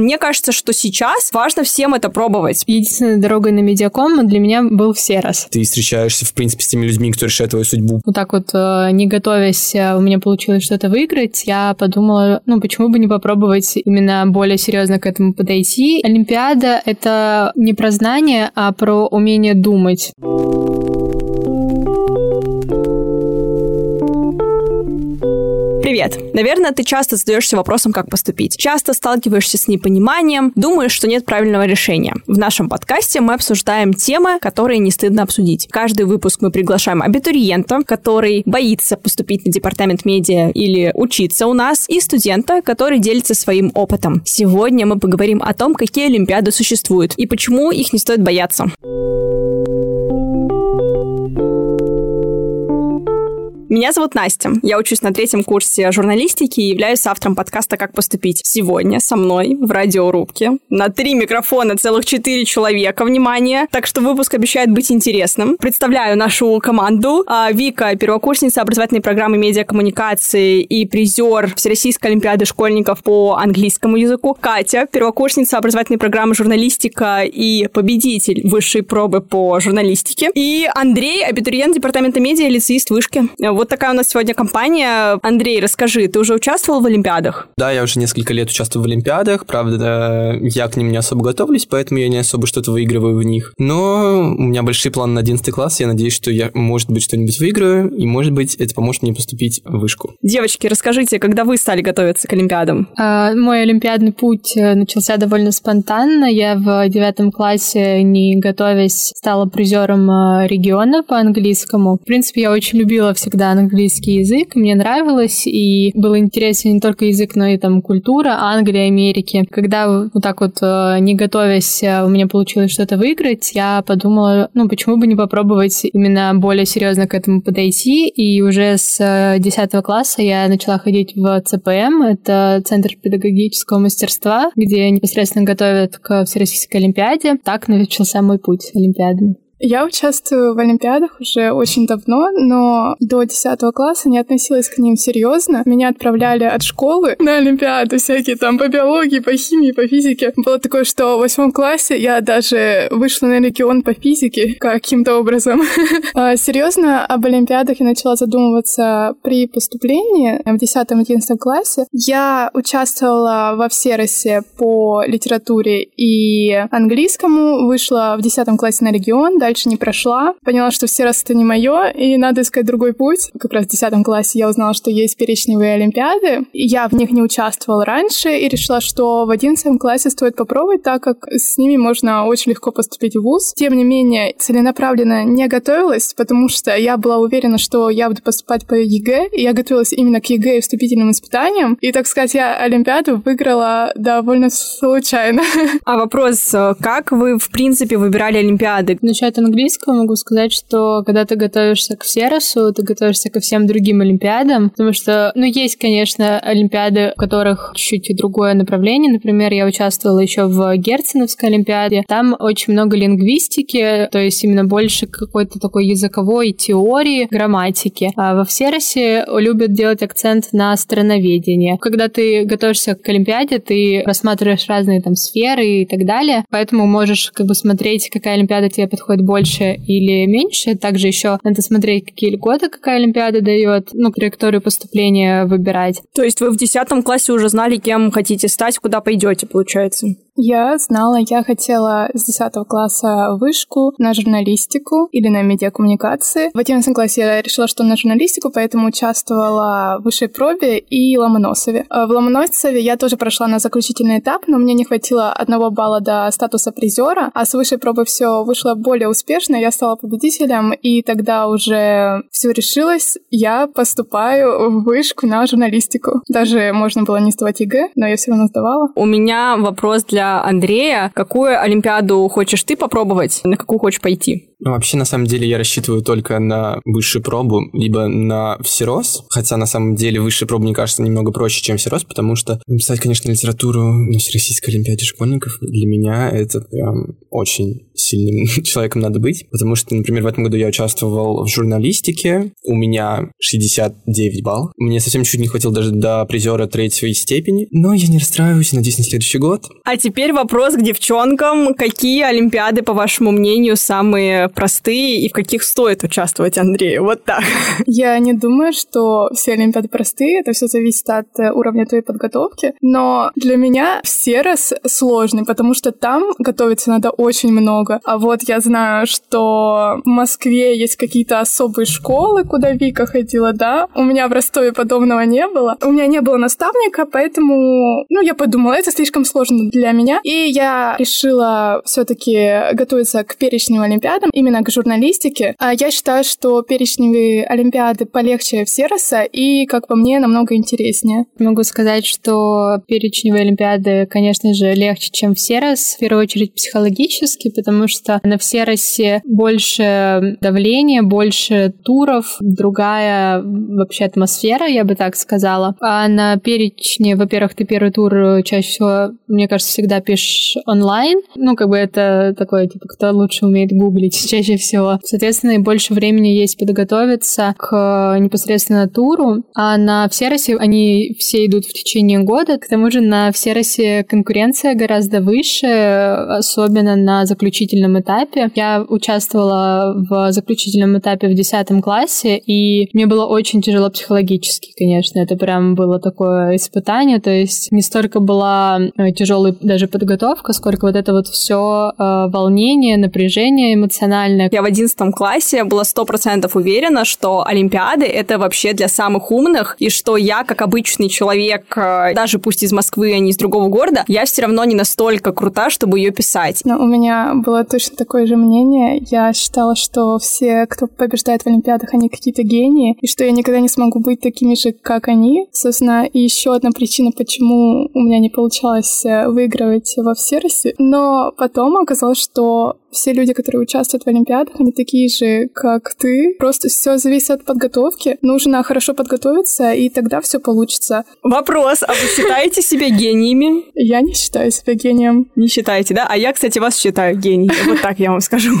Мне кажется, что сейчас важно всем это пробовать. Единственной дорогой на медиаком для меня был все раз. Ты встречаешься, в принципе, с теми людьми, кто решает твою судьбу. Вот так вот, э, не готовясь, э, у меня получилось что-то выиграть, я подумала, ну, почему бы не попробовать именно более серьезно к этому подойти. Олимпиада — это не про знание, а про умение думать. Привет! Наверное, ты часто задаешься вопросом, как поступить. Часто сталкиваешься с непониманием, думаешь, что нет правильного решения. В нашем подкасте мы обсуждаем темы, которые не стыдно обсудить. Каждый выпуск мы приглашаем абитуриента, который боится поступить на департамент медиа или учиться у нас, и студента, который делится своим опытом. Сегодня мы поговорим о том, какие олимпиады существуют и почему их не стоит бояться. Меня зовут Настя. Я учусь на третьем курсе журналистики и являюсь автором подкаста «Как поступить». Сегодня со мной в радиорубке на три микрофона целых четыре человека, внимание. Так что выпуск обещает быть интересным. Представляю нашу команду. А, Вика, первокурсница образовательной программы медиакоммуникации и призер Всероссийской олимпиады школьников по английскому языку. Катя, первокурсница образовательной программы журналистика и победитель высшей пробы по журналистике. И Андрей, абитуриент департамента медиа, лицеист вышки. Вот такая у нас сегодня компания. Андрей, расскажи, ты уже участвовал в Олимпиадах? Да, я уже несколько лет участвую в Олимпиадах. Правда, я к ним не особо готовлюсь, поэтому я не особо что-то выигрываю в них. Но у меня большие планы на 11 класс. Я надеюсь, что я, может быть, что-нибудь выиграю, и, может быть, это поможет мне поступить в вышку. Девочки, расскажите, когда вы стали готовиться к Олимпиадам? А, мой олимпиадный путь э, начался довольно спонтанно. Я в девятом классе, не готовясь, стала призером э, региона по английскому. В принципе, я очень любила всегда английский язык, мне нравилось, и было интересен не только язык, но и там культура Англии, Америки. Когда вот так вот, э, не готовясь, э, у меня получилось что-то выиграть, я подумала, ну, почему бы не попробовать именно более серьезно к этому подойти, и уже с 10 э, класса я начала ходить в ЦПМ, это Центр педагогического мастерства, где непосредственно готовят к Всероссийской Олимпиаде. Так начался мой путь олимпиадный. Я участвую в Олимпиадах уже очень давно, но до 10 класса не относилась к ним серьезно. Меня отправляли от школы на Олимпиады всякие там по биологии, по химии, по физике. Было такое, что в восьмом классе я даже вышла на регион по физике каким-то образом. А, серьезно, об Олимпиадах я начала задумываться при поступлении в 10-11 классе. Я участвовала во Всеросе по литературе и английскому, вышла в 10 классе на регион, дальше не прошла. Поняла, что Всерос это не мое, и надо искать другой путь. Как раз в 10 классе я узнала, что есть перечневые олимпиады. Я в них не участвовала раньше и решила, что в 11 классе стоит попробовать, так как с ними можно очень легко поступить в ВУЗ. Тем не менее, целенаправленно не готовилась, потому что я была уверена, что я буду поступать по ЕГЭ, и я готовилась именно к ЕГЭ и вступительным испытаниям. И, так сказать, я Олимпиаду выиграла довольно случайно. А вопрос, э, как вы, в принципе, выбирали Олимпиады? Начать английского, могу сказать, что когда ты готовишься к Серосу, ты готовишься ко всем другим Олимпиадам, потому что, ну, есть, конечно, Олимпиады, в которых чуть-чуть другое направление. Например, я участвовала еще в Герценовской Олимпиаде. Там очень много лингвистики, то есть именно больше какой-то такой языковой теории, грамматики. А во Всеросе любят делать акцент на страноведение. Когда ты готовишься к Олимпиаде, ты рассматриваешь разные там сферы и так далее, поэтому можешь как бы смотреть, какая Олимпиада тебе подходит больше или меньше. Также еще надо смотреть, какие льготы какая Олимпиада дает, ну, траекторию поступления выбирать. То есть вы в 10 классе уже знали, кем хотите стать, куда пойдете, получается? Я знала, я хотела с 10 класса вышку на журналистику или на медиакоммуникации. В 11 классе я решила, что на журналистику, поэтому участвовала в высшей пробе и Ломоносове. Э, в Ломоносове я тоже прошла на заключительный этап, но мне не хватило одного балла до статуса призера, а с высшей пробы все вышло более успешно, я стала победителем, и тогда уже все решилось, я поступаю в вышку на журналистику. Даже можно было не сдавать ЕГЭ, но я все равно сдавала. У меня вопрос для Андрея. Какую Олимпиаду хочешь ты попробовать? На какую хочешь пойти? Ну, вообще, на самом деле, я рассчитываю только на высшую пробу, либо на всерос, хотя, на самом деле, высшая проба, мне кажется, немного проще, чем всерос, потому что писать, конечно, литературу на Всероссийской Олимпиаде школьников для меня это прям очень сильным человеком надо быть, потому что, например, в этом году я участвовал в журналистике, у меня 69 баллов, мне совсем чуть не хватило даже до призера третьей степени, но я не расстраиваюсь, надеюсь, на следующий год. А теперь вопрос к девчонкам. Какие олимпиады, по вашему мнению, самые простые и в каких стоит участвовать Андрею? Вот так. Я не думаю, что все олимпиады простые, это все зависит от э, уровня твоей подготовки, но для меня все раз сложный, потому что там готовиться надо очень много. А вот я знаю, что в Москве есть какие-то особые школы, куда Вика ходила, да? У меня в Ростове подобного не было. У меня не было наставника, поэтому, ну, я подумала, это слишком сложно для меня. И я решила все-таки готовиться к перечневым олимпиадам, именно к журналистике. А я считаю, что перечневые олимпиады полегче Всероса и, как по мне, намного интереснее. Могу сказать, что перечневые олимпиады, конечно же, легче, чем Всерос. В первую очередь психологически, потому что на Всеросе больше давления, больше туров, другая вообще атмосфера, я бы так сказала. А на перечне, во-первых, ты первый тур чаще всего, мне кажется, всегда пишешь онлайн. Ну, как бы это такое, типа, кто лучше умеет гуглить чаще всего. Соответственно, больше времени есть подготовиться к непосредственно туру. А на Всеросе они все идут в течение года. К тому же на Всеросе конкуренция гораздо выше, особенно на заключительном этапе. Я участвовала в заключительном этапе в 10 классе, и мне было очень тяжело психологически, конечно. Это прям было такое испытание. То есть не столько была э, тяжелая даже подготовка, сколько вот это вот все э, волнение, напряжение эмоциональное. Я в одиннадцатом классе была сто процентов уверена, что Олимпиады — это вообще для самых умных, и что я, как обычный человек, э, даже пусть из Москвы, а не из другого города, я все равно не настолько крута, чтобы ее писать. Но у меня было точно такое же мнение. Я считала, что все, кто побеждает в Олимпиадах, они какие-то гении, и что я никогда не смогу быть такими же, как они. Собственно, и еще одна причина, почему у меня не получалось э, выигрывать во Всеросе. Но потом оказалось, что все люди, которые участвуют в Олимпиадах, они такие же, как ты. Просто все зависит от подготовки. Нужно хорошо подготовиться, и тогда все получится. Вопрос, а вы считаете себя гениями? Я не считаю себя гением. Не считаете, да? А я, кстати, вас считаю гением. Вот так я вам скажу.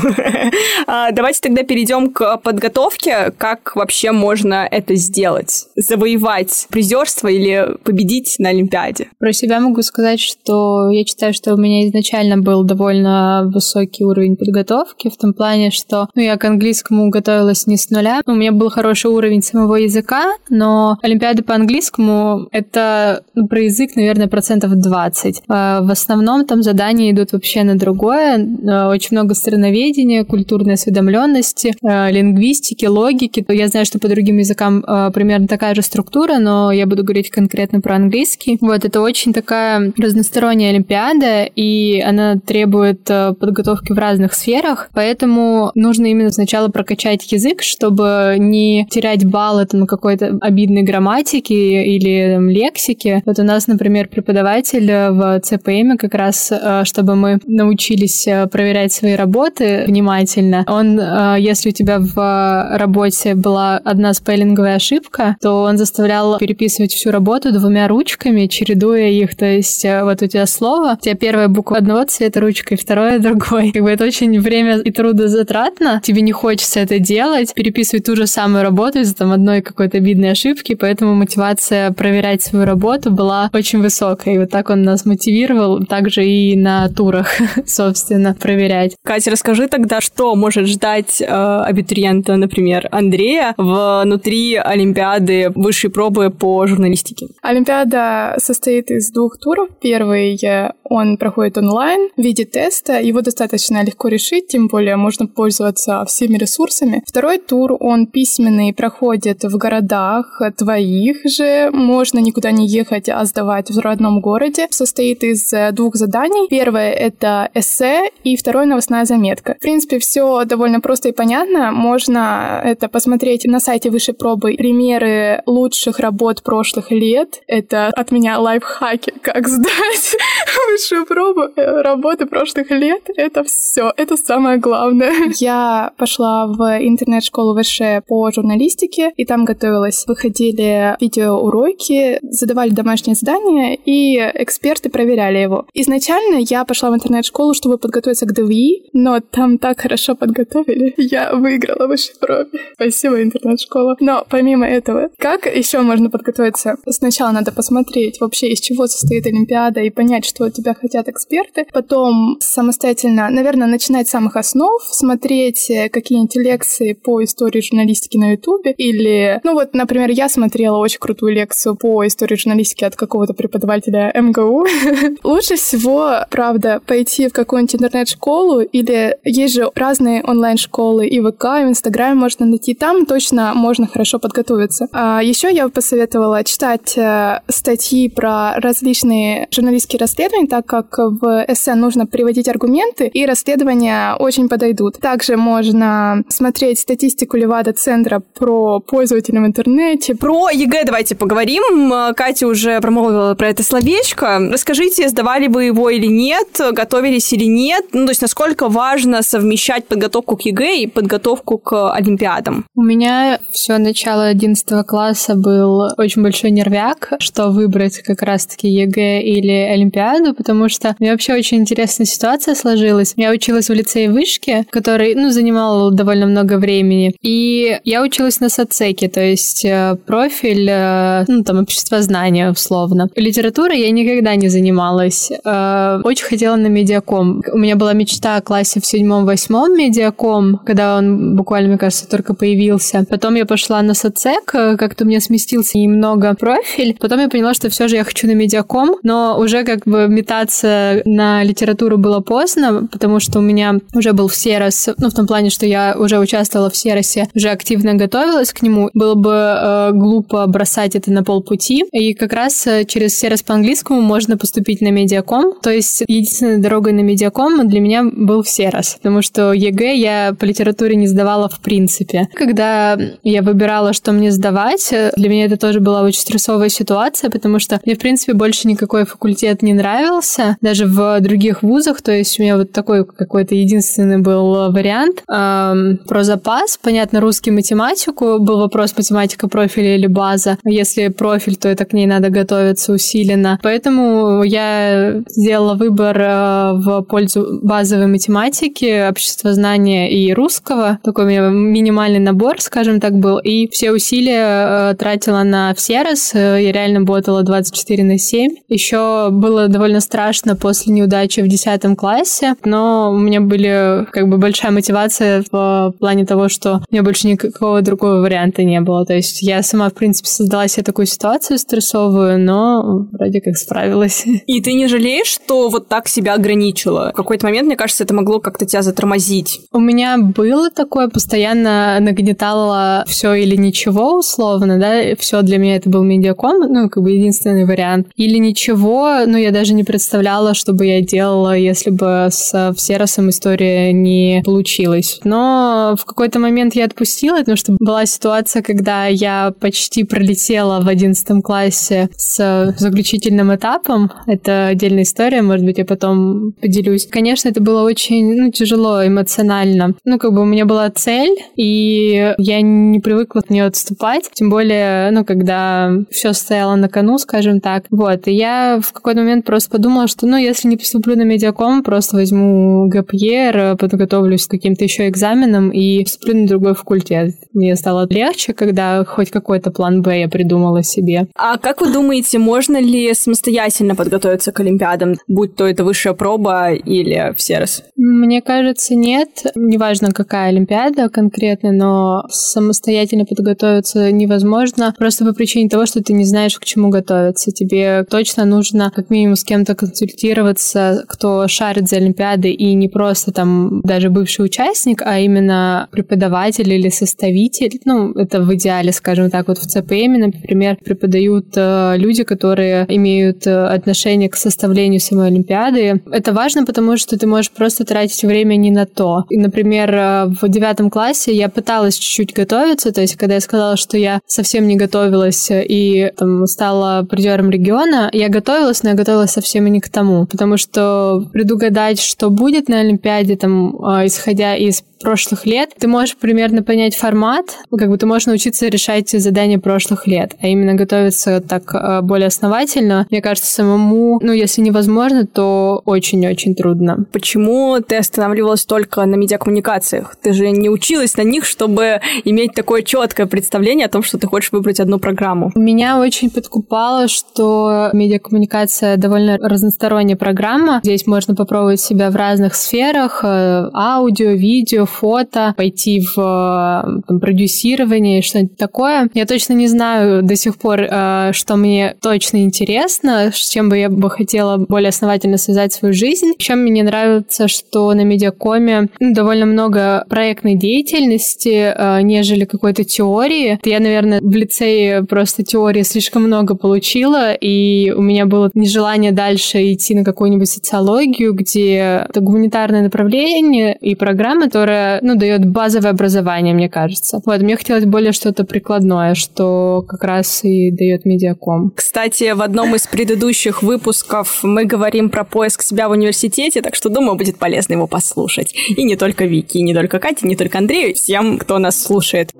А, давайте тогда перейдем к подготовке. Как вообще можно это сделать? Завоевать призерство или победить на Олимпиаде? Про себя могу сказать, что я считаю, что у меня изначально был довольно высокий уровень уровень подготовки в том плане, что ну, я к английскому готовилась не с нуля. У меня был хороший уровень самого языка, но Олимпиады по английскому — это ну, про язык, наверное, процентов 20. А в основном там задания идут вообще на другое. А, очень много страноведения, культурной осведомленности, а, лингвистики, логики. Я знаю, что по другим языкам примерно такая же структура, но я буду говорить конкретно про английский. Вот, это очень такая разносторонняя Олимпиада, и она требует подготовки в разных разных сферах, поэтому нужно именно сначала прокачать язык, чтобы не терять баллы там, какой-то обидной грамматике или там, лексике. Вот у нас, например, преподаватель в ЦПМ как раз, э, чтобы мы научились э, проверять свои работы внимательно, он, э, если у тебя в работе была одна спеллинговая ошибка, то он заставлял переписывать всю работу двумя ручками, чередуя их, то есть вот у тебя слово, у тебя первая буква одного цвета ручкой, второе другой. Как бы это очень время и трудозатратно. Тебе не хочется это делать, переписывать ту же самую работу из-за там одной какой-то видной ошибки, поэтому мотивация проверять свою работу была очень высокая. И вот так он нас мотивировал, также и на турах, собственно, проверять. Катя, расскажи тогда, что может ждать э, абитуриента, например, Андрея внутри Олимпиады высшей пробы по журналистике? Олимпиада состоит из двух туров. Первый э, он проходит онлайн в виде теста. Его достаточно легко решить, тем более можно пользоваться всеми ресурсами. Второй тур, он письменный, проходит в городах твоих же. Можно никуда не ехать, а сдавать в родном городе. Состоит из э, двух заданий. Первое — это эссе, и второе — новостная заметка. В принципе, все довольно просто и понятно. Можно это посмотреть на сайте высшей пробы примеры лучших работ прошлых лет. Это от меня лайфхаки, как сдать высшую пробу э, работы прошлых лет. Это все, это самое главное. Я пошла в интернет-школу ВШ по журналистике, и там готовилась. Выходили видеоуроки, задавали домашние задания, и эксперты проверяли его. Изначально я пошла в интернет-школу, чтобы подготовиться к ДВИ, но там так хорошо подготовили. Я выиграла в высшей пробе. Спасибо, интернет-школа. Но помимо этого, как еще можно подготовиться? Сначала надо посмотреть вообще, из чего состоит Олимпиада, и понять, что от тебя хотят эксперты. Потом самостоятельно, наверное, начинать с самых основ, смотреть э, какие-нибудь лекции по истории журналистики на Ютубе. Или, ну вот, например, я смотрела очень крутую лекцию по истории журналистики от какого-то преподавателя МГУ. Лучше всего, правда, пойти в какую-нибудь интернет-школу или есть же разные онлайн-школы и ВК, и в Инстаграме можно найти. Там точно можно хорошо подготовиться. А еще я бы посоветовала читать э, статьи про различные журналистские расследования, так как в эссе нужно приводить аргументы, и расследования очень подойдут. Также можно смотреть статистику Левада-центра про пользователей в интернете. Про ЕГЭ давайте поговорим. Катя уже промолвила про это словечко. Расскажите, сдавали вы его или нет, готовились или нет? Ну, то есть, насколько важно совмещать подготовку к ЕГЭ и подготовку к Олимпиадам? У меня все начало 11 класса был очень большой нервяк, что выбрать как раз-таки ЕГЭ или Олимпиаду, потому что мне вообще очень интересная ситуация сложилась. Я училась в лицее вышки, который, ну, занимал довольно много времени, и я училась на соцеке, то есть э, профиль, э, ну, там, обществознания, условно. Литературой я никогда не занималась. Э, очень хотела на медиаком. У меня была мечта о классе в седьмом-восьмом медиаком, когда он буквально, мне кажется, только появился. Потом я пошла на соцек, как-то у меня сместился немного профиль. Потом я поняла, что все же я хочу на медиаком, но уже как бы метаться на литературу было поздно, потому что у меня уже был Всерос, ну, в том плане, что я уже участвовала во Всеросе, уже активно готовилась к нему. Было бы э, глупо бросать это на полпути. И как раз э, через Всерос по английскому можно поступить на медиаком. То есть единственной дорогой на медиаком для меня был Всерос, потому что ЕГЭ я по литературе не сдавала в принципе. Когда я выбирала, что мне сдавать, э, для меня это тоже была очень стрессовая ситуация, потому что мне, в принципе, больше никакой факультет не нравился, даже в других вузах, то есть у меня вот такой какой-то единственный был вариант. Эм, про запас, понятно, русский математику, был вопрос математика профиля или база. Если профиль, то это к ней надо готовиться усиленно. Поэтому я сделала выбор э, в пользу базовой математики, обществознания и русского. Такой у меня минимальный набор, скажем так, был. И все усилия э, тратила на Всерос. Я реально работала 24 на 7. Еще было довольно страшно после неудачи в 10 классе, но у меня были как бы большая мотивация в плане того, что у меня больше никакого другого варианта не было. То есть я сама, в принципе, создала себе такую ситуацию стрессовую, но вроде как справилась. И ты не жалеешь, что вот так себя ограничила? В какой-то момент, мне кажется, это могло как-то тебя затормозить. У меня было такое, постоянно нагнетало все или ничего, условно, да, все для меня это был медиаком, ну, как бы единственный вариант. Или ничего, ну, я даже не представляла, что бы я делала, если бы с Всеросом история не получилась. Но в какой-то момент я отпустила, потому что была ситуация, когда я почти пролетела в одиннадцатом классе с заключительным этапом. Это отдельная история, может быть, я потом поделюсь. Конечно, это было очень ну, тяжело эмоционально. Ну, как бы у меня была цель, и я не привыкла от нее отступать. Тем более, ну, когда все стояло на кону, скажем так. Вот, и я в какой-то момент просто подумала, что, ну, если не поступлю на медиаком, просто возьму ГПЕР, подготовлюсь к каким-то еще экзаменам и поступлю на другой факультет. Мне стало легче, когда хоть какой-то план Б я придумала себе. А как вы думаете, можно ли самостоятельно подготовиться к Олимпиадам, будь то это высшая проба или в СЕРС? Мне кажется, нет. Неважно, какая Олимпиада конкретно, но самостоятельно подготовиться невозможно просто по причине того, что ты не знаешь, к чему готовиться. Тебе точно нужно как минимум с кем-то консультироваться, кто шарит за Олимпиады и не просто там даже бывший участник, а именно преподаватель или составитель. Ну, это в идеале, скажем так, вот в ЦПМ, например, преподают э, люди, которые имеют э, отношение к составлению самой Олимпиады. Это важно, потому что ты можешь просто тратить время не на то. И, например, э, в девятом классе я пыталась чуть-чуть готовиться, то есть когда я сказала, что я совсем не готовилась и там, стала призером региона, я готовилась, но я готовилась совсем не к тому, потому что предугадать, что будет на Олимпиаде, там, э, исходя из прошлых лет, ты можешь примерно понять формат, как бы ты можешь научиться решать задания прошлых лет, а именно готовиться так э, более основательно, мне кажется, самому, ну, если невозможно, то очень-очень трудно. Почему ты останавливалась только на медиакоммуникациях? Ты же не училась на них, чтобы иметь такое четкое представление о том, что ты хочешь выбрать одну программу. Меня очень подкупало, что медиакоммуникация довольно разносторонняя программа. Здесь можно попробовать себя в разных сферах, э, аудио, видео, фото, пойти в э, там, продюсирование, что-нибудь такое. Я точно не знаю до сих пор, э, что мне точно интересно, с чем бы я бы хотела более основательно связать свою жизнь. Еще мне нравится, что на медиакоме ну, довольно много проектной деятельности, э, нежели какой-то теории. Я, наверное, в лицее просто теории слишком много получила, и у меня было нежелание дальше идти на какую-нибудь социологию, где это гуманитарное направление и программа, которая ну, дает базовое образование, мне кажется. Вот, мне хотелось более что-то прикладное, что как раз и дает медиаком. Кстати, в одном из предыдущих выпусков мы говорим про поиск себя в университете, так что, думаю, будет полезно его послушать. И не только Вики, и не только Кате, не только Андрею, всем, кто нас слушает.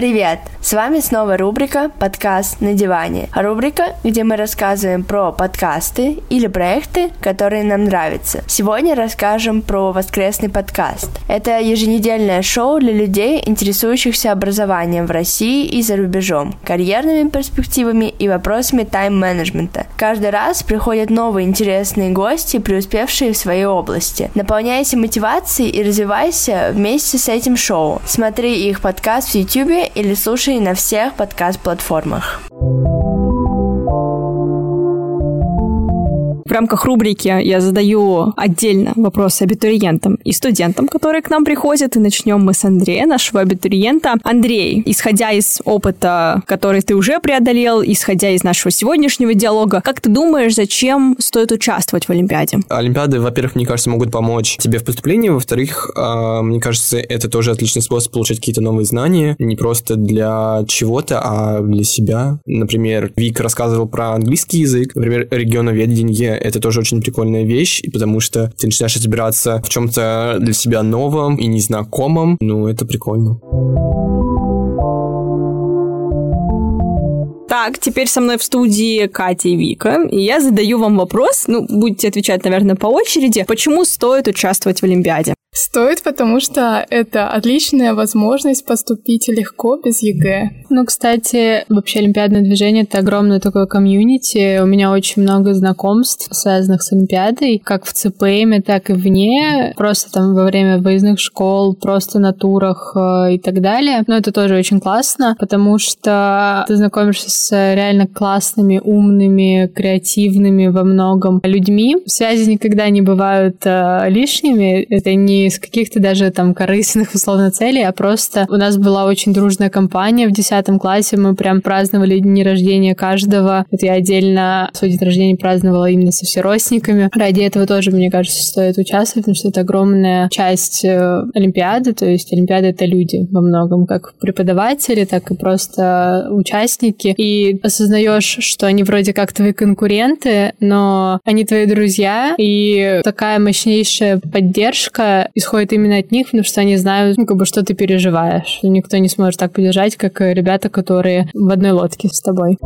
Привет! С вами снова рубрика «Подкаст на диване». Рубрика, где мы рассказываем про подкасты или проекты, которые нам нравятся. Сегодня расскажем про воскресный подкаст. Это еженедельное шоу для людей, интересующихся образованием в России и за рубежом, карьерными перспективами и вопросами тайм-менеджмента. Каждый раз приходят новые интересные гости, преуспевшие в своей области. Наполняйся мотивацией и развивайся вместе с этим шоу. Смотри их подкаст в YouTube или слушай на всех подкаст-платформах. В рамках рубрики я задаю отдельно вопросы абитуриентам и студентам, которые к нам приходят. И начнем мы с Андрея, нашего абитуриента. Андрей, исходя из опыта, который ты уже преодолел, исходя из нашего сегодняшнего диалога, как ты думаешь, зачем стоит участвовать в Олимпиаде? Олимпиады, во-первых, мне кажется, могут помочь тебе в поступлении. Во-вторых, а, мне кажется, это тоже отличный способ получать какие-то новые знания. Не просто для чего-то, а для себя. Например, Вик рассказывал про английский язык. Например, регионоведение это тоже очень прикольная вещь, потому что ты начинаешь разбираться в чем-то для себя новом и незнакомом. Ну, это прикольно. Так, теперь со мной в студии Катя и Вика, и я задаю вам вопрос, ну, будете отвечать, наверное, по очереди. Почему стоит участвовать в Олимпиаде? Стоит, потому что это отличная возможность поступить легко без ЕГЭ. Ну, кстати, вообще Олимпиадное движение — это огромное такое комьюнити. У меня очень много знакомств, связанных с Олимпиадой, как в ЦПМ, так и вне, просто там во время выездных школ, просто на турах э, и так далее. Но это тоже очень классно, потому что ты знакомишься с реально классными, умными, креативными во многом людьми. Связи никогда не бывают э, лишними. Это не из каких-то даже там корыстных условно целей, а просто у нас была очень дружная компания в 10 классе, мы прям праздновали дни рождения каждого. Вот я отдельно свой день рождения праздновала именно со всеростниками. Ради этого тоже, мне кажется, стоит участвовать, потому что это огромная часть э, Олимпиады, то есть Олимпиада — это люди во многом, как преподаватели, так и просто участники. И осознаешь, что они вроде как твои конкуренты, но они твои друзья, и такая мощнейшая поддержка исходит именно от них, потому что они знают, ну, как бы, что ты переживаешь. Никто не сможет так поддержать, как ребята, которые в одной лодке с тобой.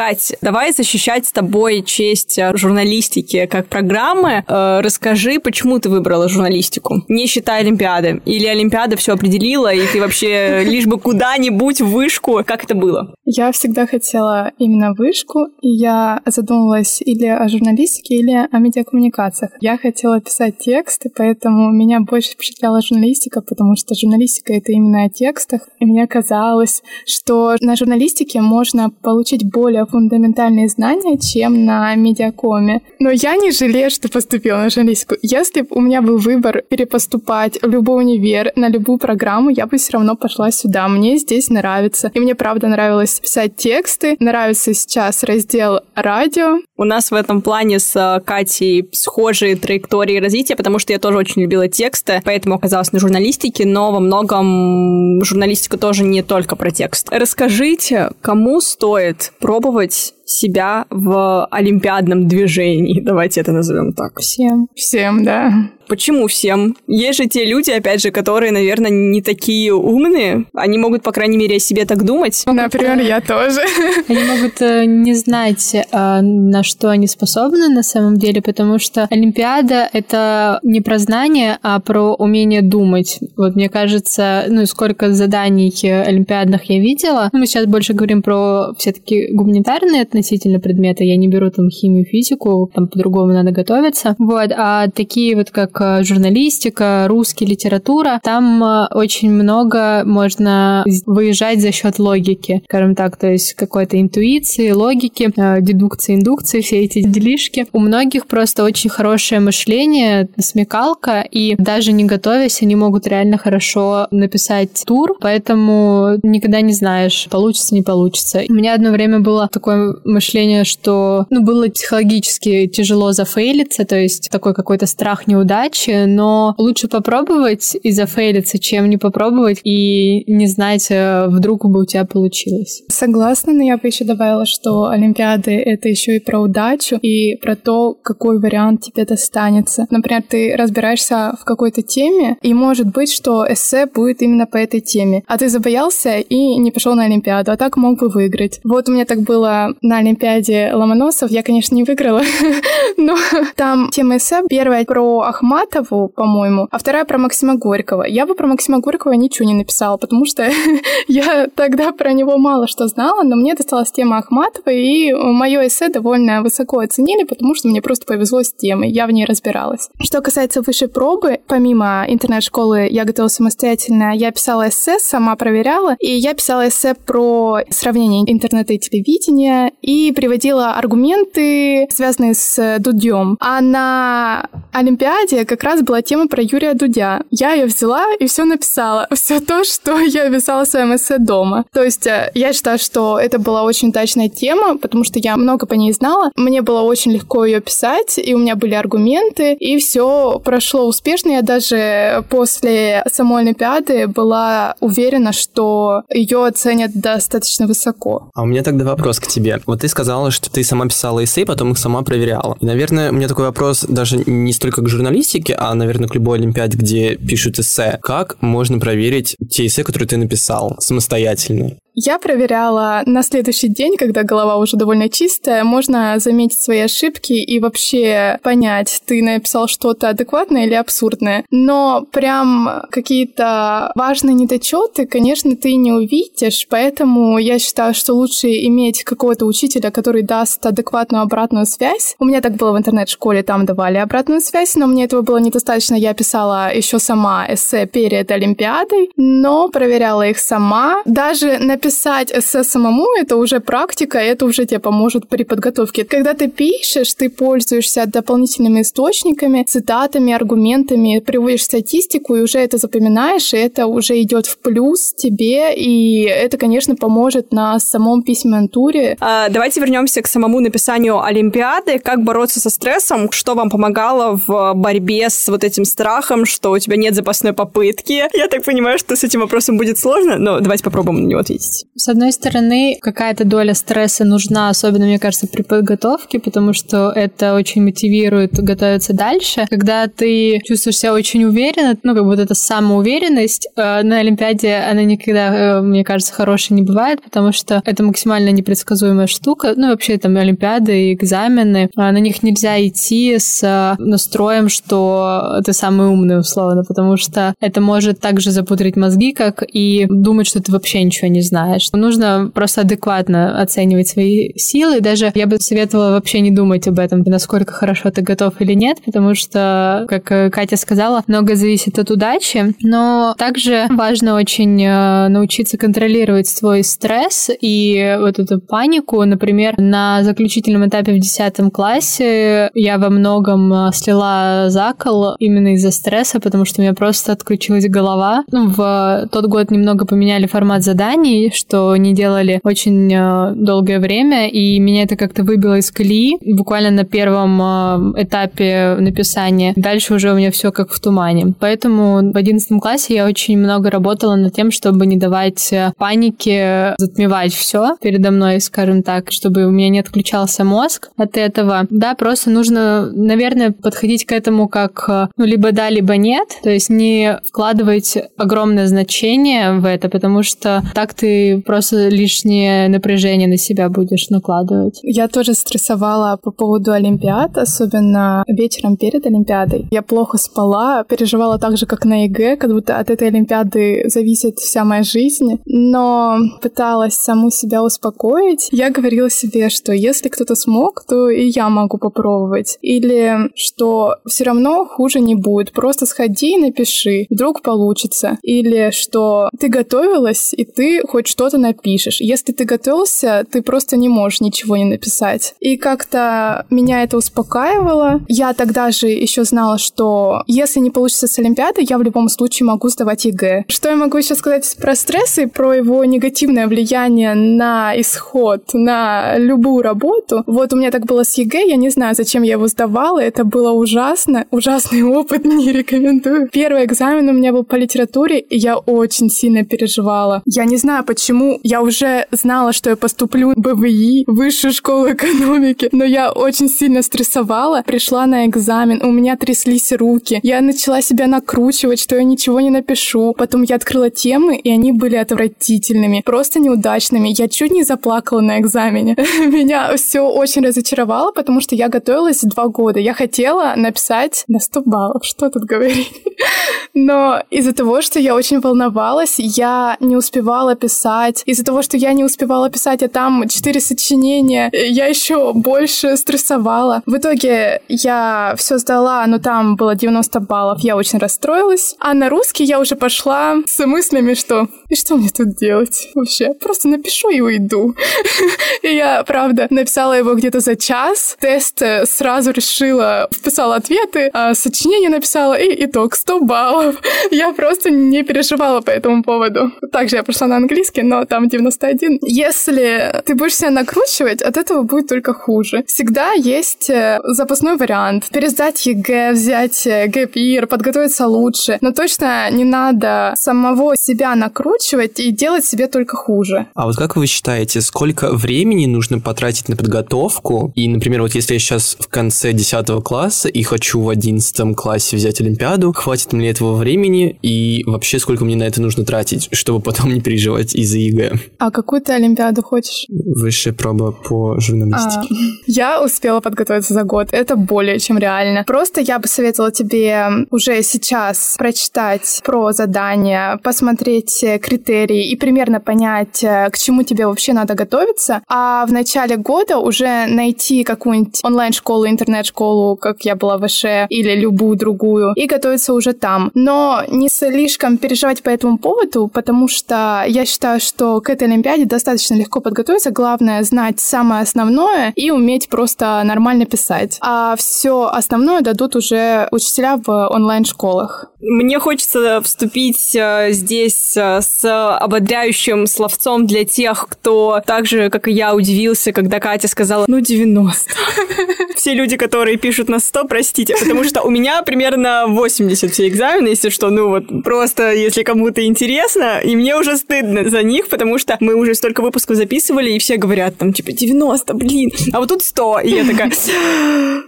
Кать, давай защищать с тобой честь э, журналистики как программы. Э, расскажи, почему ты выбрала журналистику, не считая Олимпиады? Или Олимпиада все определила, и ты вообще лишь бы куда-нибудь в вышку? Как это было? Я всегда хотела именно вышку, и я задумывалась или о журналистике, или о медиакоммуникациях. Я хотела писать тексты, поэтому меня больше впечатляла журналистика, потому что журналистика — это именно о текстах. И мне казалось, что на журналистике можно получить более фундаментальные знания, чем на медиакоме. Но я не жалею, что поступила на журналистику. Если бы у меня был выбор перепоступать в любой универ, на любую программу, я бы все равно пошла сюда. Мне здесь нравится. И мне, правда, нравилось писать тексты. Нравится сейчас раздел радио. У нас в этом плане с э, Катей схожие траектории развития, потому что я тоже очень любила тексты, поэтому оказалась на журналистике, но во многом журналистика тоже не только про текст. Расскажите, кому стоит пробовать попробовать себя в олимпиадном движении, давайте это назовем так. Всем. Всем, да. Почему всем? Есть же те люди, опять же, которые, наверное, не такие умные. Они могут, по крайней мере, о себе так думать. Например, я тоже. Они могут э, не знать, э, на что они способны на самом деле, потому что Олимпиада — это не про знание, а про умение думать. Вот мне кажется, ну, сколько заданий олимпиадных я видела. Мы сейчас больше говорим про все-таки гуманитарные относительно предметы. Я не беру там химию, физику, там по-другому надо готовиться. Вот, а такие вот как э, журналистика, русский, литература, там э, очень много можно выезжать за счет логики, скажем так, то есть какой-то интуиции, логики, э, дедукции, индукции, все эти делишки. У многих просто очень хорошее мышление, смекалка, и даже не готовясь, они могут реально хорошо написать тур, поэтому никогда не знаешь, получится, не получится. У меня одно время было такое мышление, что ну, было психологически тяжело зафейлиться, то есть такой какой-то страх неудачи, но лучше попробовать и зафейлиться, чем не попробовать и не знать, э, вдруг бы у тебя получилось. Согласна, но я бы еще добавила, что Олимпиады — это еще и про удачу, и про то, какой вариант тебе достанется. Например, ты разбираешься в какой-то теме, и может быть, что эссе будет именно по этой теме, а ты забоялся и не пошел на Олимпиаду, а так мог бы выиграть. Вот у меня так было на Олимпиаде Ломоносов. Я, конечно, не выиграла, но там тема эссе первая про Ахматову, по-моему, а вторая про Максима Горького. Я бы про Максима Горького ничего не написала, потому что я тогда про него мало что знала, но мне досталась тема Ахматова, и мое эссе довольно высоко оценили, потому что мне просто повезло с темой, я в ней разбиралась. Что касается высшей пробы, помимо интернет-школы я готовила самостоятельно, я писала эссе, сама проверяла, и я писала эссе про сравнение интернета и телевидения, и приводила аргументы, связанные с Дудем. А на Олимпиаде как раз была тема про Юрия Дудя. Я ее взяла и все написала. Все то, что я писала в своем эссе дома. То есть э, я считаю, что это была очень удачная тема, потому что я много по ней знала. Мне было очень легко ее писать, и у меня были аргументы, и все прошло успешно. Я даже после самой Олимпиады была уверена, что ее оценят достаточно высоко. А у меня тогда вопрос к тебе. Вот ты сказала, что ты сама писала эссе, потом их сама проверяла. И, наверное, у меня такой вопрос даже не столько к журналистике, а, наверное, к любой олимпиаде, где пишут эссе. Как можно проверить те эссе, которые ты написал самостоятельно? Я проверяла на следующий день, когда голова уже довольно чистая, можно заметить свои ошибки и вообще понять, ты написал что-то адекватное или абсурдное. Но прям какие-то важные недочеты, конечно, ты не увидишь, поэтому я считаю, что лучше иметь какого-то учителя, который даст адекватную обратную связь. У меня так было в интернет-школе, там давали обратную связь, но мне этого было недостаточно. Я писала еще сама эссе перед Олимпиадой, но проверяла их сама. Даже на написать эссе самому — это уже практика, это уже тебе поможет при подготовке. Когда ты пишешь, ты пользуешься дополнительными источниками, цитатами, аргументами, приводишь статистику и уже это запоминаешь, и это уже идет в плюс тебе, и это, конечно, поможет на самом письменном туре. А, давайте вернемся к самому написанию Олимпиады. Как бороться со стрессом? Что вам помогало в борьбе с вот этим страхом, что у тебя нет запасной попытки? Я так понимаю, что с этим вопросом будет сложно, но давайте попробуем на него ответить есть. С одной стороны, какая-то доля стресса нужна, особенно, мне кажется, при подготовке, потому что это очень мотивирует готовиться дальше. Когда ты чувствуешь себя очень уверенно, ну, как вот эта самоуверенность, э, на Олимпиаде она никогда, э, мне кажется, хорошей не бывает, потому что это максимально непредсказуемая штука. Ну, вообще, там, Олимпиады и экзамены, а на них нельзя идти с э, настроем, что ты самый умный, условно, потому что это может также запудрить мозги, как и думать, что ты вообще ничего не знаешь знаешь. Нужно просто адекватно оценивать свои силы. Даже я бы советовала вообще не думать об этом, насколько хорошо ты готов или нет, потому что, как э, Катя сказала, много зависит от удачи. Но также важно очень э, научиться контролировать свой стресс и вот эту панику. Например, на заключительном этапе в 10 классе я во многом э, слила закол именно из-за стресса, потому что у меня просто отключилась голова. Ну, в тот год немного поменяли формат заданий, что не делали очень э, долгое время, и меня это как-то выбило из колеи буквально на первом э, этапе написания. Дальше уже у меня все как в тумане. Поэтому в 11 классе я очень много работала над тем, чтобы не давать э, панике затмевать все передо мной, скажем так, чтобы у меня не отключался мозг от этого. Да, просто нужно, наверное, подходить к этому как ну, либо да, либо нет. То есть не вкладывать огромное значение в это, потому что так ты просто лишнее напряжение на себя будешь накладывать. Я тоже стрессовала по поводу Олимпиад, особенно вечером перед Олимпиадой. Я плохо спала, переживала так же, как на ЕГЭ, как будто от этой Олимпиады зависит вся моя жизнь, но пыталась саму себя успокоить. Я говорила себе, что если кто-то смог, то и я могу попробовать. Или что все равно хуже не будет, просто сходи и напиши, вдруг получится. Или что ты готовилась, и ты хоть что-то напишешь. Если ты готовился, ты просто не можешь ничего не написать. И как-то меня это успокаивало. Я тогда же еще знала, что если не получится с Олимпиадой, я в любом случае могу сдавать ЕГЭ. Что я могу еще сказать про стресс и про его негативное влияние на исход, на любую работу? Вот у меня так было с ЕГЭ, я не знаю, зачем я его сдавала, это было ужасно, ужасный опыт, не рекомендую. Первый экзамен у меня был по литературе, и я очень сильно переживала. Я не знаю, почему. Я уже знала, что я поступлю в БВИ, высшую школу экономики, но я очень сильно стрессовала. Пришла на экзамен, у меня тряслись руки. Я начала себя накручивать, что я ничего не напишу. Потом я открыла темы, и они были отвратительными, просто неудачными. Я чуть не заплакала на экзамене. Меня все очень разочаровало, потому что я готовилась два года. Я хотела написать на 100 баллов. Что тут говорить? Но из-за того, что я очень волновалась, я не успевала писать. Из-за того, что я не успевала писать, а там четыре сочинения, я еще больше стрессовала. В итоге я все сдала, но там было 90 баллов, я очень расстроилась. А на русский я уже пошла с мыслями, что и что мне тут делать вообще? Просто напишу и уйду. И я, правда, написала его где-то за час. Тест э, сразу решила, вписала ответы, а сочинение написала, и итог 100 баллов. Я просто не переживала по этому поводу. Также я пошла на английский, но там 91. Если ты будешь себя накручивать, от этого будет только хуже. Всегда есть э, запасной вариант. Пересдать ЕГЭ, взять э, gap year, подготовиться лучше. Но точно не надо самого себя накручивать и делать себе только хуже. А вот как вы считаете, сколько времени нужно потратить на подготовку? И, например, вот если я сейчас в конце 10 класса и хочу в 11 классе взять Олимпиаду, хватит мне этого времени и вообще сколько мне на это нужно тратить, чтобы потом не переживать из-за ЕГЭ? А какую ты Олимпиаду хочешь? Высшая проба по журналистике. А, я успела подготовиться за год. Это более чем реально. Просто я бы советовала тебе уже сейчас прочитать про задания, посмотреть критерии и примерно понять, к чему тебе вообще надо готовиться. А в начале года уже найти какую-нибудь онлайн-школу, интернет-школу, как я была в ВШ, или любую другую, и готовиться уже там. Но не слишком переживать по этому поводу, потому что я считаю, что к этой Олимпиаде достаточно легко подготовиться. Главное знать самое основное и уметь просто нормально писать. А все основное дадут уже учителя в онлайн-школах. Мне хочется вступить э, здесь э, с ободряющим словцом для тех, кто так же, как и я, удивился, когда Катя сказала, ну, 90. Все люди, которые пишут на 100, простите, потому что у меня примерно 80 все экзамены, если что, ну вот просто, если кому-то интересно, и мне уже стыдно за них, потому что мы уже столько выпусков записывали, и все говорят там, типа, 90, блин, а вот тут 100, и я такая,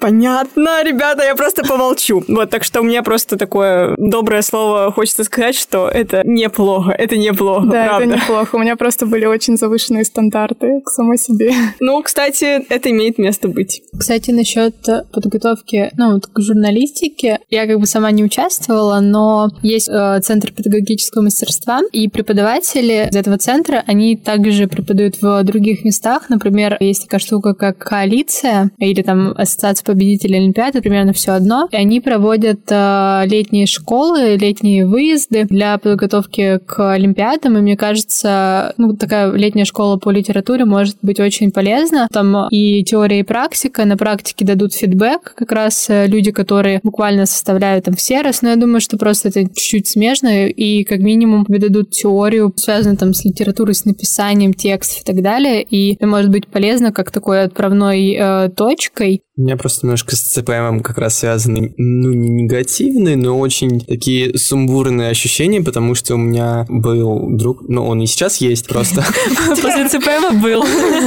понятно, ребята, я просто помолчу. Вот, так что у меня просто такое доброе слово хочется сказать, что это неплохо, это неплохо, Да, правда. это неплохо. У меня просто были очень завышенные стандарты к самой себе. Ну, кстати, это имеет место быть. Кстати, насчет подготовки, ну, вот к журналистике, я как бы сама не участвовала, но есть э, Центр педагогического мастерства, и преподаватели из этого центра, они также преподают в других местах. Например, есть такая штука, как коалиция, или там Ассоциация победителей Олимпиады, примерно все одно. И они проводят э, летние школы, летние выезды для подготовки к Олимпиадам, и мне кажется, ну, такая летняя школа по литературе может быть очень полезна. Там и теория, и практика. На практике дадут фидбэк как раз э, люди, которые буквально составляют там все раз, но я думаю, что просто это чуть-чуть смежно, и как минимум дадут теорию, связанную там с литературой, с написанием текстов и так далее, и это может быть полезно как такой отправной э, точкой. У меня просто немножко с ЦПМ как раз связаны, ну, не негативные, но очень такие сумбурные ощущения, потому что у меня был друг, ну, он и сейчас есть просто. После ЦПМ был.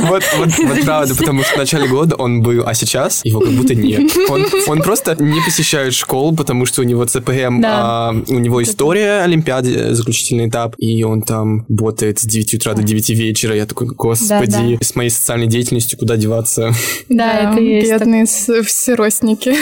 Вот, вот, вот правда, потому что в начале года он был, а сейчас его как будто нет. Он, он просто не посещает школу, потому что у него ЦПМ, Да. а, у него история Олимпиады, заключительный этап, и он там работает с 9 утра до 9 вечера. Я такой, господи, с моей социальной деятельностью куда деваться? Да, это есть. Бедные с- всеростники.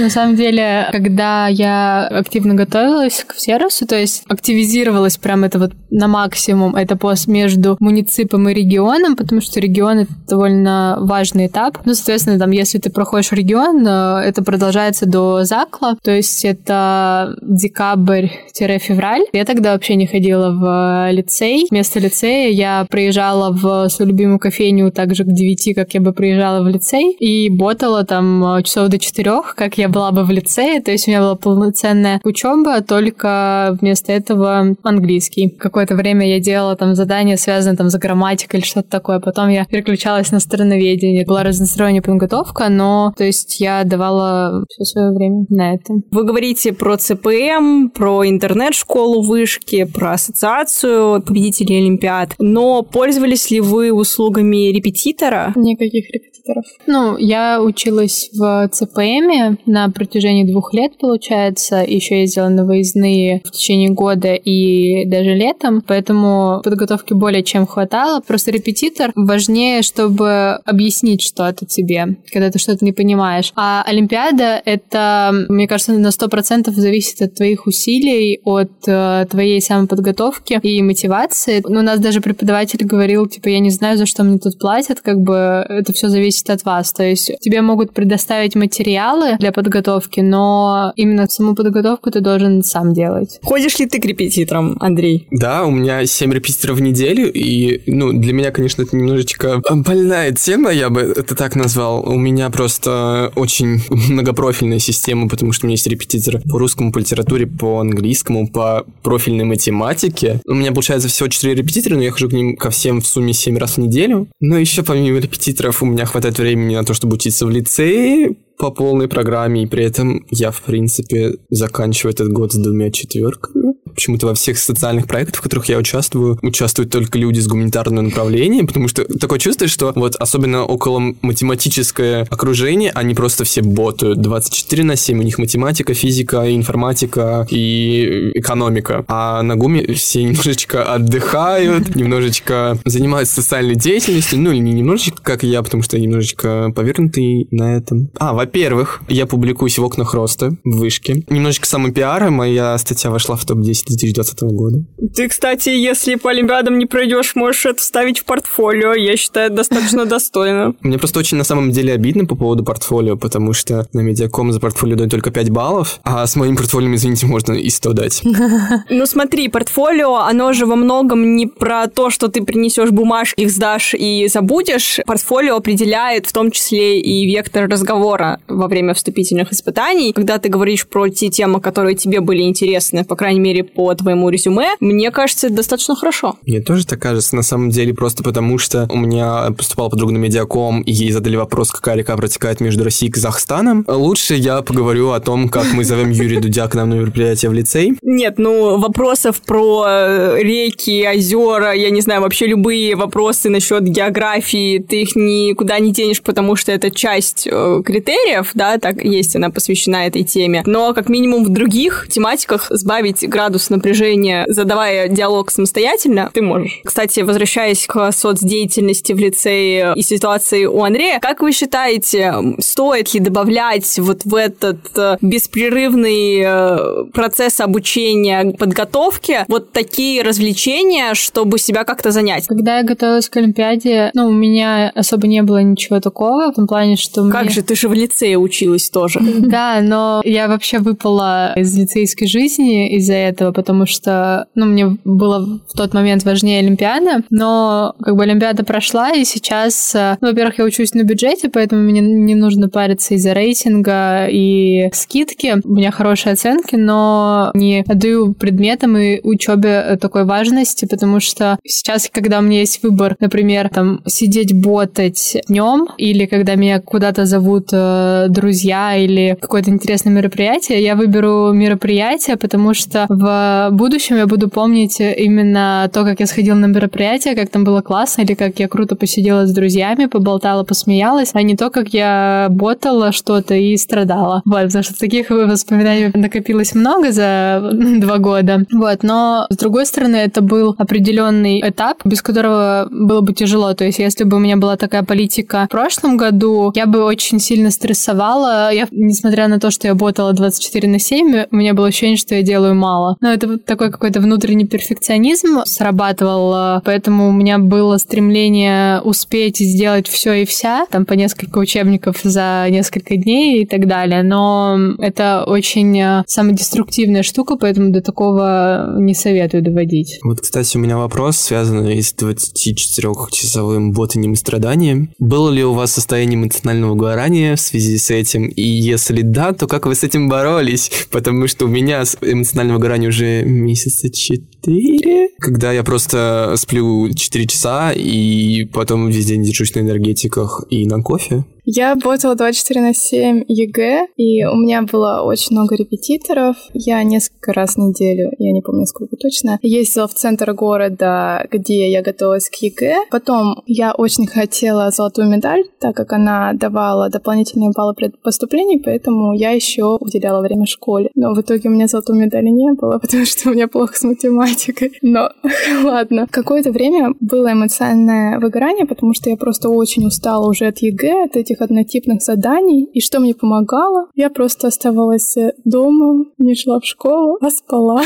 На самом деле, когда я активно готовилась к Всеросу, то есть активизировалась прям это вот на максимум, это пост между муниципом и регионом, потому что регион — это довольно важный этап. Ну, соответственно, там, если ты проходишь регион, э, это продолжается до Закла, то есть это декабрь-февраль. Я тогда вообще не ходила в лицей. Вместо лицея я приезжала в свою любимую кофейню так же к 9, как я бы приезжала в лицей, и ботала там э, часов до 4, как я была бы в лицее. То есть у меня была полноценная учеба, только вместо этого английский. Какое-то время я делала там задания, связанные там за грамматикой или что-то такое. Потом я переключалась на страноведение. Была разносторонняя подготовка, но то есть я давала все свое время на это. Вы говорите про ЦПМ, про интернет-школу вышки, про ассоциацию победителей Олимпиад, но пользовались ли вы услугами репетитора? Никаких репетиторов. Ну, я училась в ЦПМе на протяжении двух лет, получается. Еще ездила на выездные в течение года и даже летом, поэтому подготовки более чем хватало. Просто репетитор важнее, чтобы объяснить что-то тебе, когда ты что-то не понимаешь. А Олимпиада — это, мне кажется, на 100% зависит от твоих усилий, от э, твоей самоподготовки и мотивации. Ну, у нас даже преподаватель говорил, типа, я не знаю, за что мне тут платят, как бы это все зависит от вас. То есть тебе могут предоставить материалы для подготовки, но именно саму подготовку ты должен сам делать. Ходишь ли ты к репетиторам, Андрей? Да, у меня 7 репетиторов в неделю, и, ну, для меня, конечно, это немножечко больная тема, я бы это так назвал. У меня просто очень многопрофильная система, потому что у меня есть репетитор по русскому, по литературе, по английскому, по профильной математике. У меня, получается, всего 4 репетитора, но я хожу к ним ко всем в сумме 7 раз в неделю. Но еще помимо репетиторов у меня хватает времени на то, чтобы учиться в лицее, по полной программе, и при этом я, в принципе, заканчиваю этот год с двумя четверками. Почему-то во всех социальных проектах, в которых я участвую, участвуют только люди с гуманитарным направлением, потому что такое чувство, что вот особенно около математическое окружение, они просто все ботают 24 на 7, у них математика, физика, информатика и экономика. А на ГУМе все немножечко отдыхают, немножечко занимаются социальной деятельностью, ну или не немножечко, как я, потому что я немножечко повернутый на этом. А, во-первых, я публикуюсь в окнах роста в вышке. Немножечко самопиара, моя статья вошла в топ-10 2020 года. Ты, кстати, если по Олимпиадам не пройдешь, можешь это вставить в портфолио. Я считаю, это достаточно достойно. Мне просто очень на самом деле обидно по поводу портфолио, потому что на Медиаком за портфолио дают только 5 баллов, а с моим портфолио, извините, можно и 100 дать. Ну смотри, портфолио, оно же во многом не про то, что ты принесешь бумажки, их сдашь и забудешь. Портфолио определяет в том числе и вектор разговора во время вступительных испытаний. Когда ты говоришь про те темы, которые тебе были интересны, по крайней мере, по твоему резюме, мне кажется, это достаточно хорошо. Мне тоже так кажется, на самом деле, просто потому что у меня поступала подруга на медиаком, и ей задали вопрос, какая река протекает между Россией и Казахстаном. Лучше я поговорю о том, как мы зовем Юрия Дудя к нам на мероприятие в лицей. Нет, ну, вопросов про э, реки, озера, я не знаю, вообще любые вопросы насчет географии, ты их никуда не денешь, потому что это часть э, критериев, да, так есть, она посвящена этой теме. Но, как минимум, в других тематиках сбавить градус напряжения, задавая диалог самостоятельно, ты можешь. Кстати, возвращаясь к соцдеятельности в лицее и ситуации у Андрея, как вы считаете, стоит ли добавлять вот в этот э, беспрерывный э, процесс обучения, подготовки вот такие развлечения, чтобы себя как-то занять? Когда я готовилась к Олимпиаде, ну, у меня особо не было ничего такого, в том плане, что Как мне... же, ты же в лицее училась тоже. Да, но я вообще выпала из лицейской жизни из-за этого, потому что, ну, мне было в тот момент важнее Олимпиада, но как бы Олимпиада прошла, и сейчас, э, ну, во-первых, я учусь на бюджете, поэтому мне не нужно париться из-за рейтинга и скидки. У меня хорошие оценки, но не отдаю предметам и учебе такой важности, потому что сейчас, когда у меня есть выбор, например, там, сидеть ботать днем, или когда меня куда-то зовут э, друзья или какое-то интересное мероприятие, я выберу мероприятие, потому что в будущем я буду помнить именно то, как я сходила на мероприятие, как там было классно, или как я круто посидела с друзьями, поболтала, посмеялась, а не то, как я ботала что-то и страдала. Вот, потому что таких воспоминаний накопилось много за два года. Вот, но с другой стороны, это был определенный этап, без которого было бы тяжело. То есть, если бы у меня была такая политика в прошлом году, я бы очень сильно стрессовала. Я, несмотря на то, что я ботала 24 на 7, у меня было ощущение, что я делаю мало. Но это вот такой какой-то внутренний перфекционизм срабатывал, поэтому у меня было стремление успеть сделать все и вся, там по несколько учебников за несколько дней и так далее. Но это очень э, самодеструктивная штука, поэтому до такого не советую доводить. Вот, кстати, у меня вопрос, связанный с 24-часовым ботанием и страданием. Было ли у вас состояние эмоционального выгорания в связи с этим? И если да, то как вы с этим боролись? Потому что у меня эмоциональное выгорание уже месяца четыре, когда я просто сплю 4 часа и потом весь день держусь на энергетиках и на кофе. Я работала 24 на 7 ЕГЭ, и у меня было очень много репетиторов. Я несколько раз в неделю, я не помню сколько точно, ездила в центр города, где я готовилась к ЕГЭ. Потом я очень хотела золотую медаль, так как она давала дополнительные баллы при поступлении, поэтому я еще уделяла время школе. Но в итоге у меня золотой медали не было, потому что у меня плохо с математикой. Но ладно. Какое-то время было эмоциональное выгорание, потому что я просто очень устала уже от ЕГЭ, от этих однотипных заданий. И что мне помогало? Я просто оставалась дома, не шла в школу, а спала.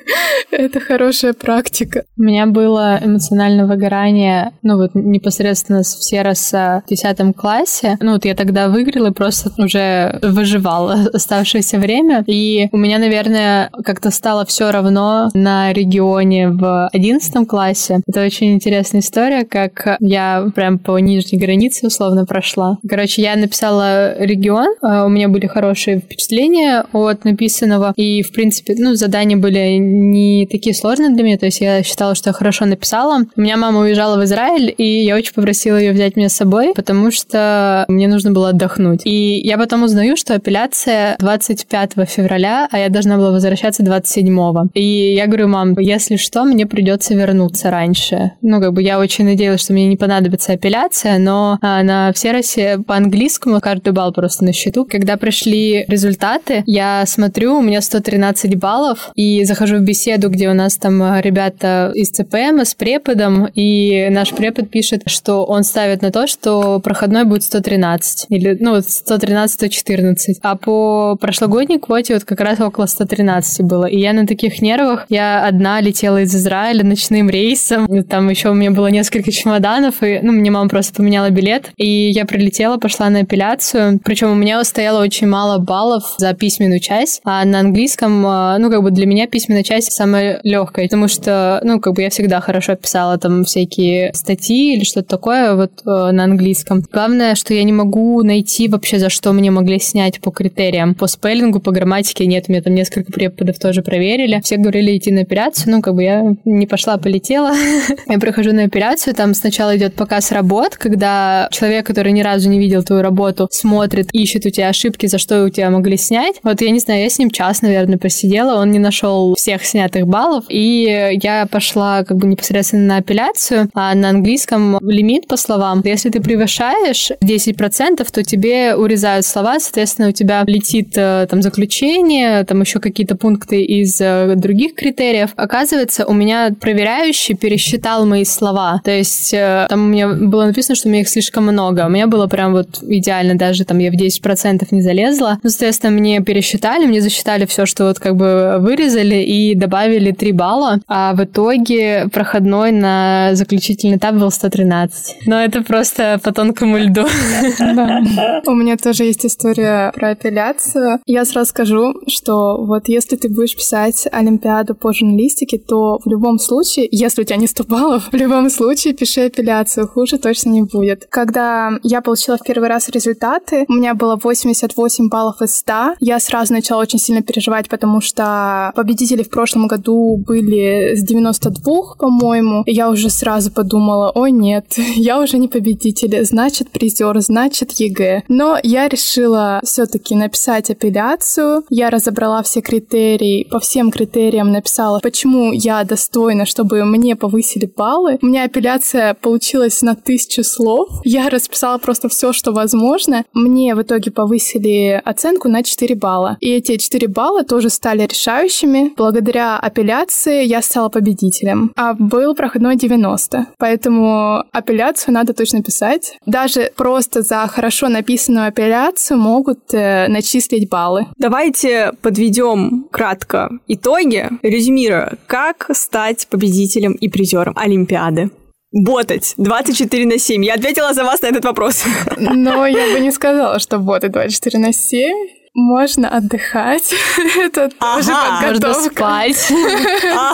Это хорошая практика. У меня было эмоциональное выгорание, ну вот непосредственно с Всероса в 10 классе. Ну вот я тогда выиграла и просто уже выживала оставшееся время. И у меня, наверное, как-то стало все равно на регионе в 11 классе. Это очень интересная история, как я прям по нижней границе условно прошла. Короче, я написала регион, а у меня были хорошие впечатления от написанного, и, в принципе, ну, задания были не такие сложные для меня, то есть я считала, что я хорошо написала. У меня мама уезжала в Израиль, и я очень попросила ее взять меня с собой, потому что мне нужно было отдохнуть. И я потом узнаю, что апелляция 25 февраля, а я должна была возвращаться 27. И я говорю, мам, если что, мне придется вернуться раньше. Ну, как бы я очень надеялась, что мне не понадобится апелляция, но а, на все России по-английскому каждый балл просто на счету. Когда пришли результаты, я смотрю, у меня 113 баллов, и захожу в беседу, где у нас там ребята из ЦПМ с преподом, и наш препод пишет, что он ставит на то, что проходной будет 113, или, ну, 113-114. А по прошлогодней квоте вот как раз около 113 было. И я на таких нервах, я одна летела из Израиля ночным рейсом, там еще у меня было несколько чемоданов, и, ну, мне мама просто поменяла билет, и я прилетела полетела, пошла на апелляцию. Причем у меня стояло очень мало баллов за письменную часть, а на английском, э, ну, как бы для меня письменная часть самая легкая, потому что, ну, как бы я всегда хорошо писала там всякие статьи или что-то такое вот э, на английском. Главное, что я не могу найти вообще, за что мне могли снять по критериям. По спеллингу, по грамматике нет, у меня там несколько преподов тоже проверили. Все говорили идти на операцию, ну, как бы я не пошла, полетела. я прихожу на операцию, там сначала идет показ работ, когда человек, который ни разу не видел твою работу, смотрит, ищет у тебя ошибки, за что у тебя могли снять. Вот я не знаю, я с ним час, наверное, посидела, он не нашел всех снятых баллов, и я пошла как бы непосредственно на апелляцию, а на английском лимит по словам. Если ты превышаешь 10%, то тебе урезают слова, соответственно, у тебя летит э, там заключение, там еще какие-то пункты из э, других критериев. Оказывается, у меня проверяющий пересчитал мои слова. То есть э, там у меня было написано, что у меня их слишком много. У меня было прям вот идеально, даже там я в 10% не залезла. Ну, соответственно, мне пересчитали, мне засчитали все, что вот как бы вырезали и добавили 3 балла. А в итоге проходной на заключительный этап был 113. Но это просто по тонкому льду. У меня тоже есть история про апелляцию. Я сразу скажу, что вот если ты будешь писать Олимпиаду по журналистике, то в любом случае, если у тебя не 100 баллов, в любом случае пиши апелляцию, хуже точно не будет. Когда я получила в первый раз результаты, у меня было 88 баллов из 100. Я сразу начала очень сильно переживать, потому что победители в прошлом году были с 92, по-моему. Я уже сразу подумала, о нет, я уже не победитель, значит призер, значит ЕГЭ. Но я решила все-таки написать апелляцию. Я разобрала все критерии, по всем критериям написала, почему я достойна, чтобы мне повысили баллы. У меня апелляция получилась на тысячу слов. Я расписала просто все, что возможно. Мне в итоге повысили оценку на 4 балла. И эти 4 балла тоже стали решающими. Благодаря апелляции я стала победителем. А был проходной 90. Поэтому апелляцию надо точно писать. Даже просто за хорошо написанную апелляцию могут э, начислить баллы. Давайте подведем кратко итоги, резюмируя, как стать победителем и призером Олимпиады. Ботать 24 на 7. Я ответила за вас на этот вопрос. Но я бы не сказала, что ботать 24 на 7. Можно отдыхать. Это тоже Можно подготовка. спать.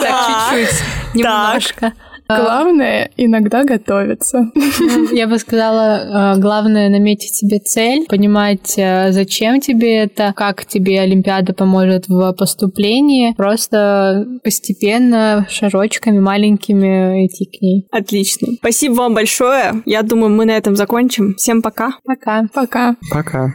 Так, чуть-чуть. Немножко. Главное иногда готовиться. Ну, Я бы сказала, э, главное наметить себе цель, понимать, э, зачем тебе это, как тебе Олимпиада поможет в поступлении. Просто постепенно, шажочками маленькими идти к ней. Отлично. Спасибо вам большое. Я думаю, мы на этом закончим. Всем пока. Пока. Пока. Пока.